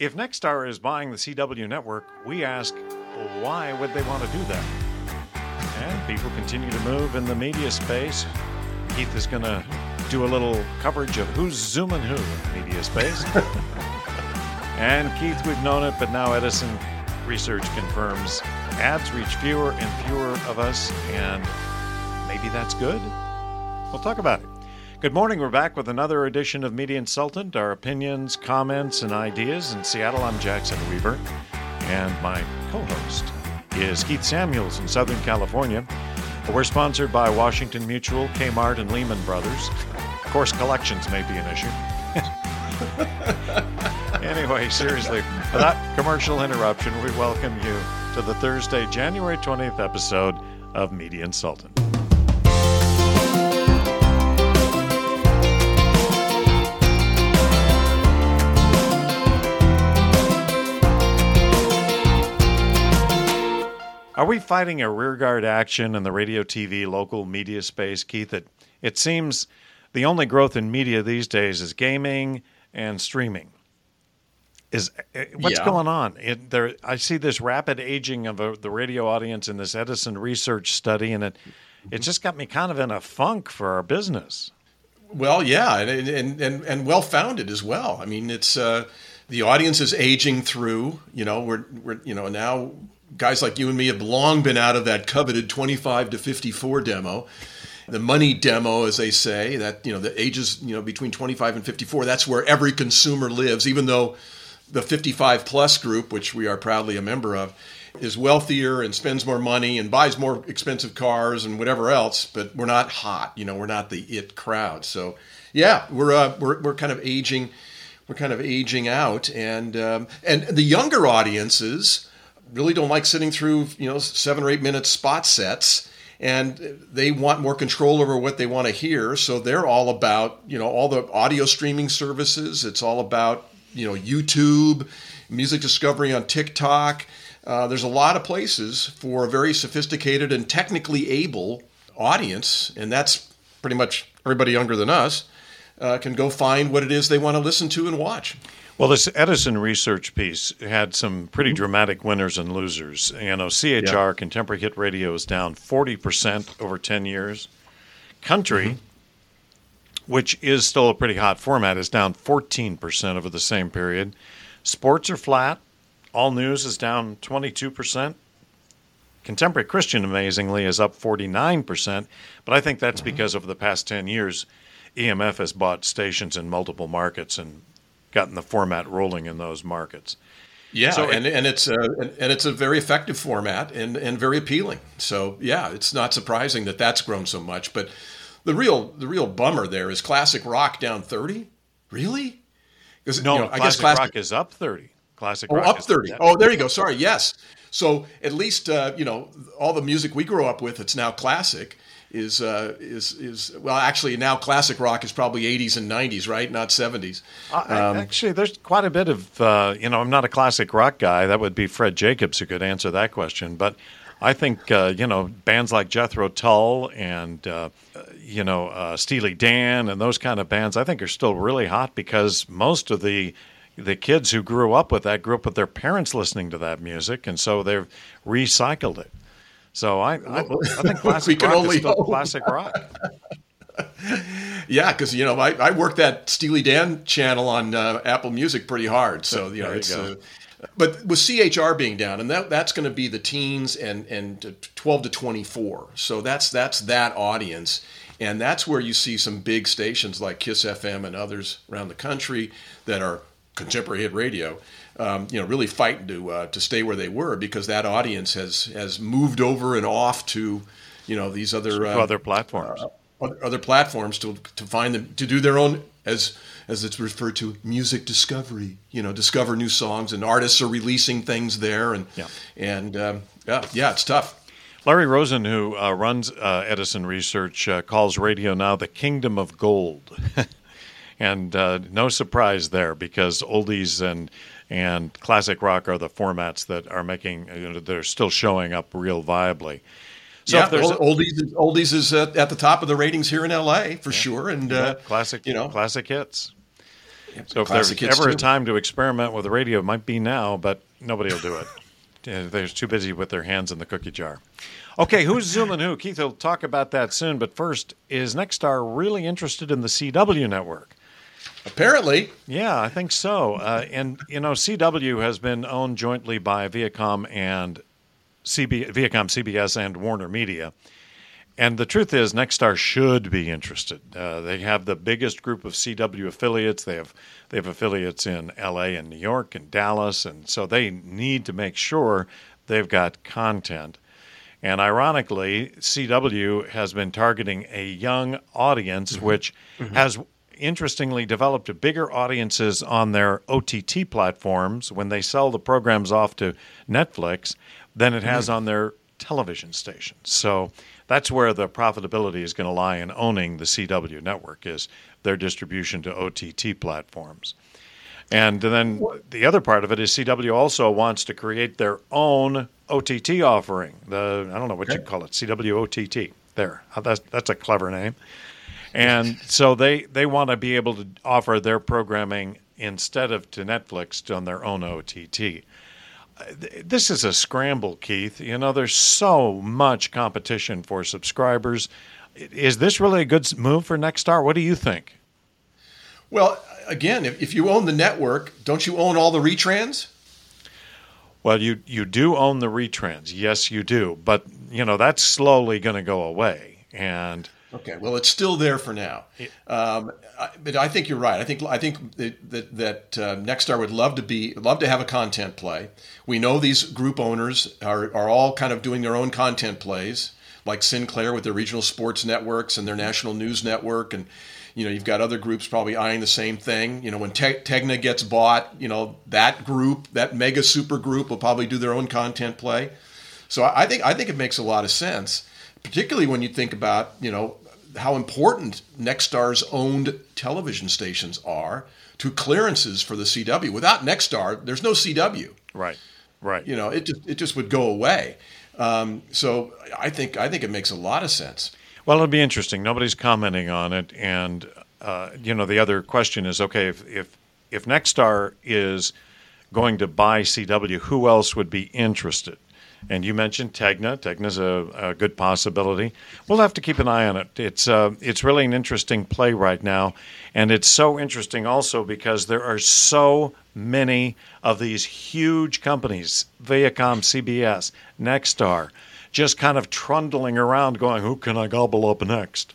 If Nexstar is buying the CW network, we ask, why would they want to do that? And people continue to move in the media space. Keith is going to do a little coverage of who's zooming who in the media space. and Keith, we've known it, but now Edison research confirms ads reach fewer and fewer of us, and maybe that's good. We'll talk about it. Good morning. We're back with another edition of Media Insultant. Our opinions, comments, and ideas. In Seattle, I'm Jackson Weaver, and my co host is Keith Samuels in Southern California. We're sponsored by Washington Mutual, Kmart, and Lehman Brothers. Of course, collections may be an issue. anyway, seriously, without commercial interruption, we welcome you to the Thursday, January 20th episode of Media Insultant. Are we fighting a rearguard action in the radio, TV, local media space, Keith? It, it seems the only growth in media these days is gaming and streaming. Is eh, what's yeah. going on? It, there, I see this rapid aging of a, the radio audience in this Edison research study, and it it just got me kind of in a funk for our business. Well, yeah, and and and, and well founded as well. I mean, it's uh, the audience is aging through. You know, we're we're you know now guys like you and me have long been out of that coveted 25 to 54 demo. The money demo as they say that you know the ages you know between 25 and 54 that's where every consumer lives even though the 55 plus group which we are proudly a member of is wealthier and spends more money and buys more expensive cars and whatever else but we're not hot you know we're not the it crowd. So yeah we're uh, we're, we're kind of aging we're kind of aging out. And um, and the younger audiences really don't like sitting through you know seven or eight minute spot sets and they want more control over what they want to hear. So they're all about you know all the audio streaming services. It's all about you know youtube music discovery on tiktok. Uh, there's a lot of places for a very sophisticated and technically able audience and that's pretty much everybody younger than us uh, can go find what it is they want to listen to and watch well, this Edison research piece had some pretty mm-hmm. dramatic winners and losers. You know, CHR, yeah. Contemporary Hit Radio, is down 40% over 10 years. Country, mm-hmm. which is still a pretty hot format, is down 14% over the same period. Sports are flat. All news is down 22%. Contemporary Christian, amazingly, is up 49%. But I think that's mm-hmm. because over the past 10 years, EMF has bought stations in multiple markets and gotten the format rolling in those markets. Yeah, so and, it, and it's a, and it's a very effective format and, and very appealing. So yeah, it's not surprising that that's grown so much. But the real the real bummer there is classic rock down thirty. Really? Because no, you know, classic I guess classic rock is up thirty. Classic oh, rock up thirty. Oh, there you go. Sorry. Yes. So at least uh, you know all the music we grew up with. It's now classic is uh, is is well actually now classic rock is probably 80s and 90s right? Not 70s um, actually there's quite a bit of uh, you know i'm not a classic rock guy. That would be fred jacobs who could answer that question. But i think uh, you know bands like jethro tull and uh, you know uh, steely dan and those kind of bands i think are still really hot because most of the the kids who grew up with that grew up with their parents listening to that music and so they've recycled it so I, I, I think classic rock is still hope. classic rock. yeah, because you know I, I worked that Steely Dan channel on uh, Apple Music pretty hard. So you know it's. Uh, but with CHR being down, and that that's going to be the teens and and 12 to 24. So that's that's that audience, and that's where you see some big stations like Kiss FM and others around the country that are contemporary hit radio um, you know, really fighting to uh, to stay where they were because that audience has has moved over and off to, you know, these other uh, other platforms, uh, other platforms to to find them to do their own as as it's referred to music discovery. You know, discover new songs and artists are releasing things there and yeah. and um, yeah, yeah, it's tough. Larry Rosin, who uh, runs uh, Edison Research, uh, calls radio now the kingdom of gold. and uh, no surprise there because oldies and and classic rock are the formats that are making you know, they're still showing up real viably. So yeah, oldies is, oldies is at, at, the top of the ratings here in LA for yeah, sure, and uh, classic you know classic hits. So if there's ever too. a time to experiment with the radio, it might be now, but nobody will do it. They're too busy with their hands in the cookie jar. Okay, who's zooming who? Keith will talk about that soon. But first, is Nexstar really interested in the CW network? Apparently. Yeah, I think so. Uh, and, you know, CW has been owned jointly by Viacom and CB, Viacom, CBS, and Warner Media. And the truth is, Nexstar should be interested. Uh, they have the biggest group of CW affiliates. They have they have affiliates in L.A. and New York and Dallas, and so they need to make sure they've got content. And ironically, CW has been targeting a young audience, mm-hmm. which mm-hmm. has interestingly developed bigger audiences on their OTT platforms when they sell the programs off to Netflix than it has mm-hmm. on their television stations. So that's where the profitability is going to lie in owning the CW network is their distribution to OTT platforms. And then the other part of it is CW also wants to create their own OTT offering. The I don't know what okay. you call it, CW OTT. There, that's that's a clever name. And so they they want to be able to offer their programming instead of to Netflix on their own OTT. Uh, this is a scramble, Keith. You know, there's so much competition for subscribers. Is this really a good move for Nexstar? What do you think? Well, again, if, if you own the network, don't you own all the retrans? Well, you you do own the retrans, yes, you do, but you know that's slowly going to go away. And okay, well, it's still there for now. Um, I, but I think you're right. I think I think that that, that uh, Nexstar would love to be love to have a content play. We know these group owners are are all kind of doing their own content plays, like Sinclair with their regional sports networks and their national news network, and you know, you've got other groups probably eyeing the same thing. You know, when Te- Tegna gets bought, you know, that group, that mega super group, will probably do their own content play. So I think I think it makes a lot of sense, particularly when you think about you know how important Nexstar's owned television stations are to clearances for the CW. Without Nexstar, there's no CW. Right. Right. You know, it just it just would go away. Um, so I think I think it makes a lot of sense. Well, it'll be interesting. Nobody's commenting on it, and uh, you know, the other question is, okay, if if if Nexstar is going to buy CW, who else would be interested? And you mentioned Tegna. Tegna's a, a good possibility. We'll have to keep an eye on it. It's uh, it's really an interesting play right now, and it's so interesting also because there are so many of these huge companies: Viacom, CBS, Nexstar just kind of trundling around, going, "Who can I gobble up next?"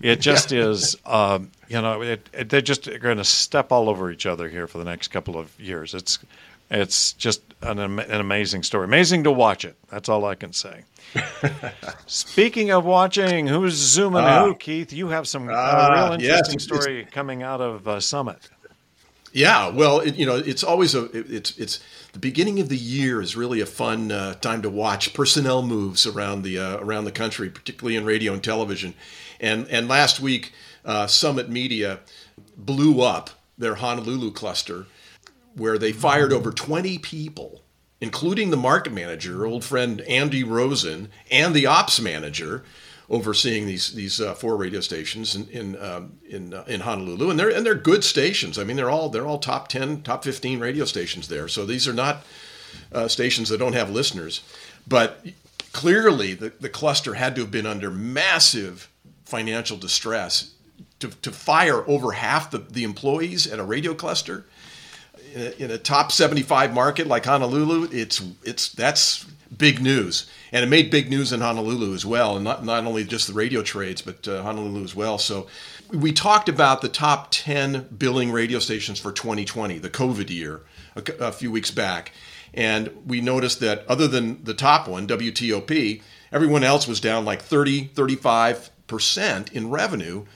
It just yeah. is, um, you know, it, it, they're just going to step all over each other here for the next couple of years. It's it's just an, an amazing story, amazing to watch it. That's all I can say. Speaking of watching, who's zooming uh, who, Keith? You have some uh, real interesting yes, story coming out of uh, Summit. Yeah, well, it, you know, it's always a it's it's the beginning of the year is really a fun uh, time to watch personnel moves around the uh, around the country, particularly in radio and television. And and last week, uh, Summit Media blew up their Honolulu cluster, where they fired over 20 people, including the market manager, old friend Andy Rosen, and the ops manager overseeing these these uh, four radio stations in in um, in, uh, in Honolulu, and they're and they're good stations. I mean, they're all they're all top ten, top fifteen radio stations there. So these are not uh, stations that don't have listeners, but clearly the, the cluster had to have been under massive financial distress to, to fire over half the, the employees at a radio cluster in a, top 75 market like Honolulu. It's it's that's big news and it made big news in Honolulu as well, and not not only just the radio trades, but uh, Honolulu as well. So we talked about the top 10 billing radio stations for 2020, the COVID year, a, a few weeks back, and we noticed that other than the top one, WTOP, everyone else was down like 30, 35 percent in revenue.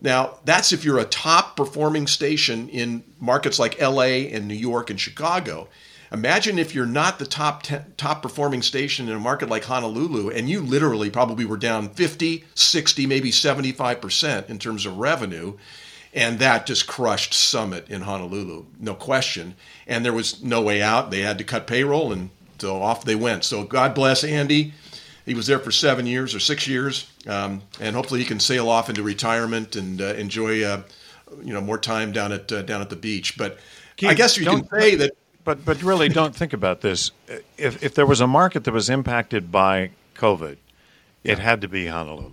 Now, that's if you're a top performing station in markets like LA and New York and Chicago. Imagine if you're not the top ten, top performing station in a market like Honolulu and you literally probably were down 50, 60, maybe 75% in terms of revenue and that just crushed Summit in Honolulu, no question. And there was no way out. They had to cut payroll and so off they went. So God bless Andy. He was there for seven years or six years, um, and hopefully he can sail off into retirement and uh, enjoy uh, you know more time down at uh, down at the beach. But Keith, I guess you can say that But but really, don't think about this. If if there was a market that was impacted by COVID, it had to be Honolulu.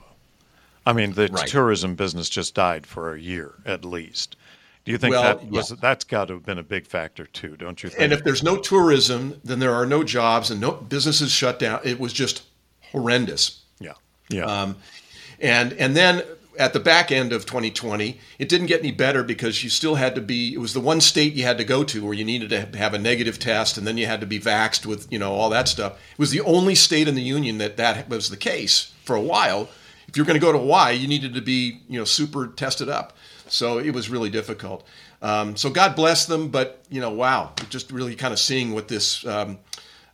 I mean, the Right. tourism business just died for a year at least. Do you think Well, that was yeah. that's got to have been a big factor too? Don't you think? And if there's no tourism, then there are no jobs and no businesses shut down. It was just horrendous. yeah, yeah. Um, and and then at the back end of 2020, it didn't get any better because you still had to be. It was the one state you had to go to where you needed to have a negative test, and then you had to be vaxxed with you know all that stuff. It was the only state in the union that that was the case for a while. If you're going to go to Hawaii, you needed to be you know super tested up. So it was really difficult. Um, so God bless them, but you know, wow, just really kind of seeing what this. Um,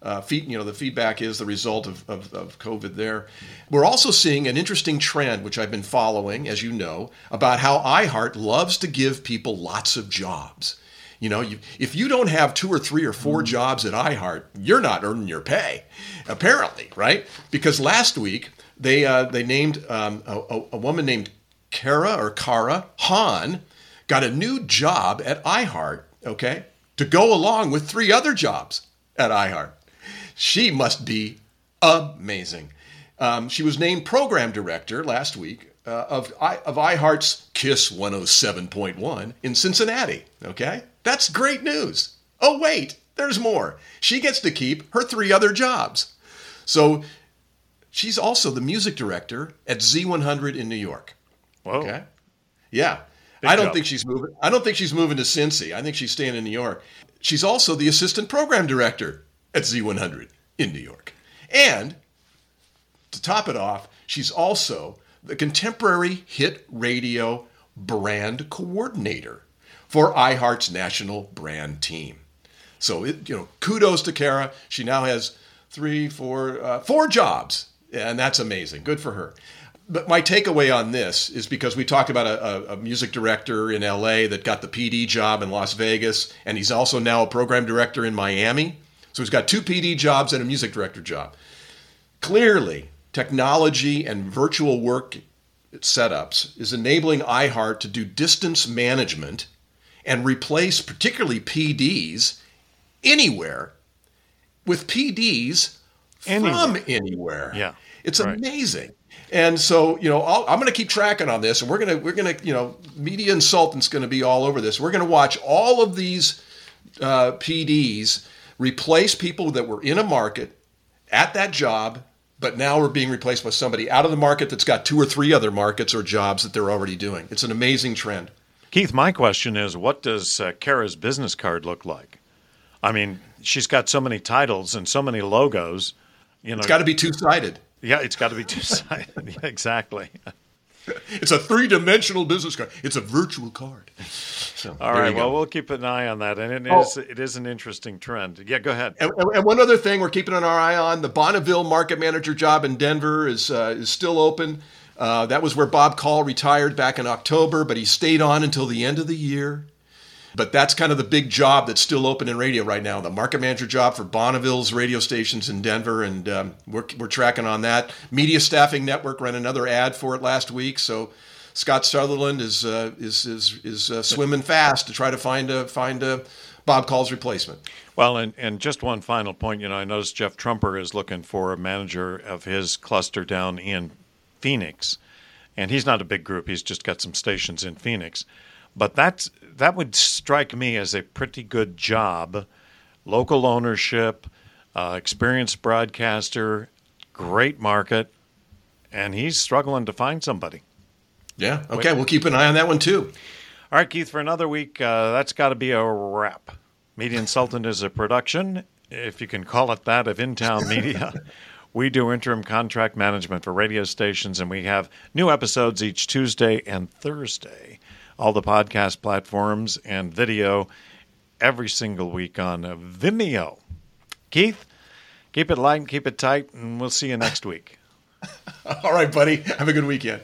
uh, feed, you know, the feedback is the result of, of, of COVID there. We're also seeing an interesting trend, which I've been following, as you know, about how iHeart loves to give people lots of jobs. You know, you, if you don't have two or three or four jobs at iHeart, you're not earning your pay, apparently, right? Because last week they uh, they named um, a, a- a woman named Kara or Kara Hahn got a new job at iHeart, okay, to go along with three other jobs at iHeart. She must be amazing. Um, she was named program director last week uh, of, I, of iHeart's Kiss 107.1 in Cincinnati. Okay? That's great news. Oh, wait, there's more. She gets to keep her three other jobs. So she's also the music director at Z100 in New York. Whoa. Okay. Yeah. Big I don't job. think she's moving. I don't think she's moving to Cincy. I think she's staying in New York. She's also the assistant program director at Z100 in New York. And to top it off, she's also the contemporary hit radio brand coordinator for iHeart's national brand team. So it, you know, kudos to Kara. She now has three, four, uh, four jobs, and that's amazing. Good for her. But my takeaway on this is because we talked about a, a, a music director in LA that got the PD job in Las Vegas, and he's also now a program director in Miami. So he's got two PD jobs and a music director job. Clearly, technology and virtual work setups is enabling iHeart to do distance management and replace particularly PDs anywhere with PDs from Anywhere. anywhere. Yeah, It's right. amazing. And so, you know, I'll, I'm going to keep tracking on this, and we're going to, we're going to, you know, media consultants going to be all over this. We're going to watch all of these uh, PDs replace people that were in a market at that job, but now we're being replaced by somebody out of the market that's got two or three other markets or jobs that they're already doing. It's an amazing trend. Keith, my question is, what does uh, Kara's business card look like? I mean, she's got so many titles and so many logos. You know, It's got to be two sided. yeah, it's got to be two sided. yeah, exactly. It's a three dimensional business card. It's a virtual card. So, All there right. you Well, we'll keep an eye on that, and it Oh. is it is an interesting trend. Yeah, go ahead. And, and- and one other thing we're keeping an eye on: the Bonneville market manager job in Denver is uh, is still open. Uh, that was where Bob Call retired back in October, but he stayed on until the end of the year. But that's kind of the big job that's still open in radio right now: the market manager job for Bonneville's radio stations in Denver, and um, we're we're tracking on that. Media Staffing Network ran another ad for it last week, so Scott Sutherland is uh, is is is uh, swimming fast to try to find a find a Bob Call's replacement. Well, and, and just one final point. You know, I noticed Jeff Trumper is looking for a manager of his cluster down in Phoenix, and he's not a big group. He's just got some stations in Phoenix, but that's that would strike me as a pretty good job. Local ownership, uh, experienced broadcaster, great market, and he's struggling to find somebody. Yeah. Okay. We'll keep an eye on that one too. All right, Keith, for another week, uh, that's got to be a wrap. Media Consultant is a production, if you can call it that, of In Town Media. we do interim contract management for radio stations, and we have new episodes each Tuesday and Thursday. All the podcast platforms and video every single week on Vimeo. Keith, keep it light and keep it tight, and we'll see you next week. All right, buddy. Have a good weekend.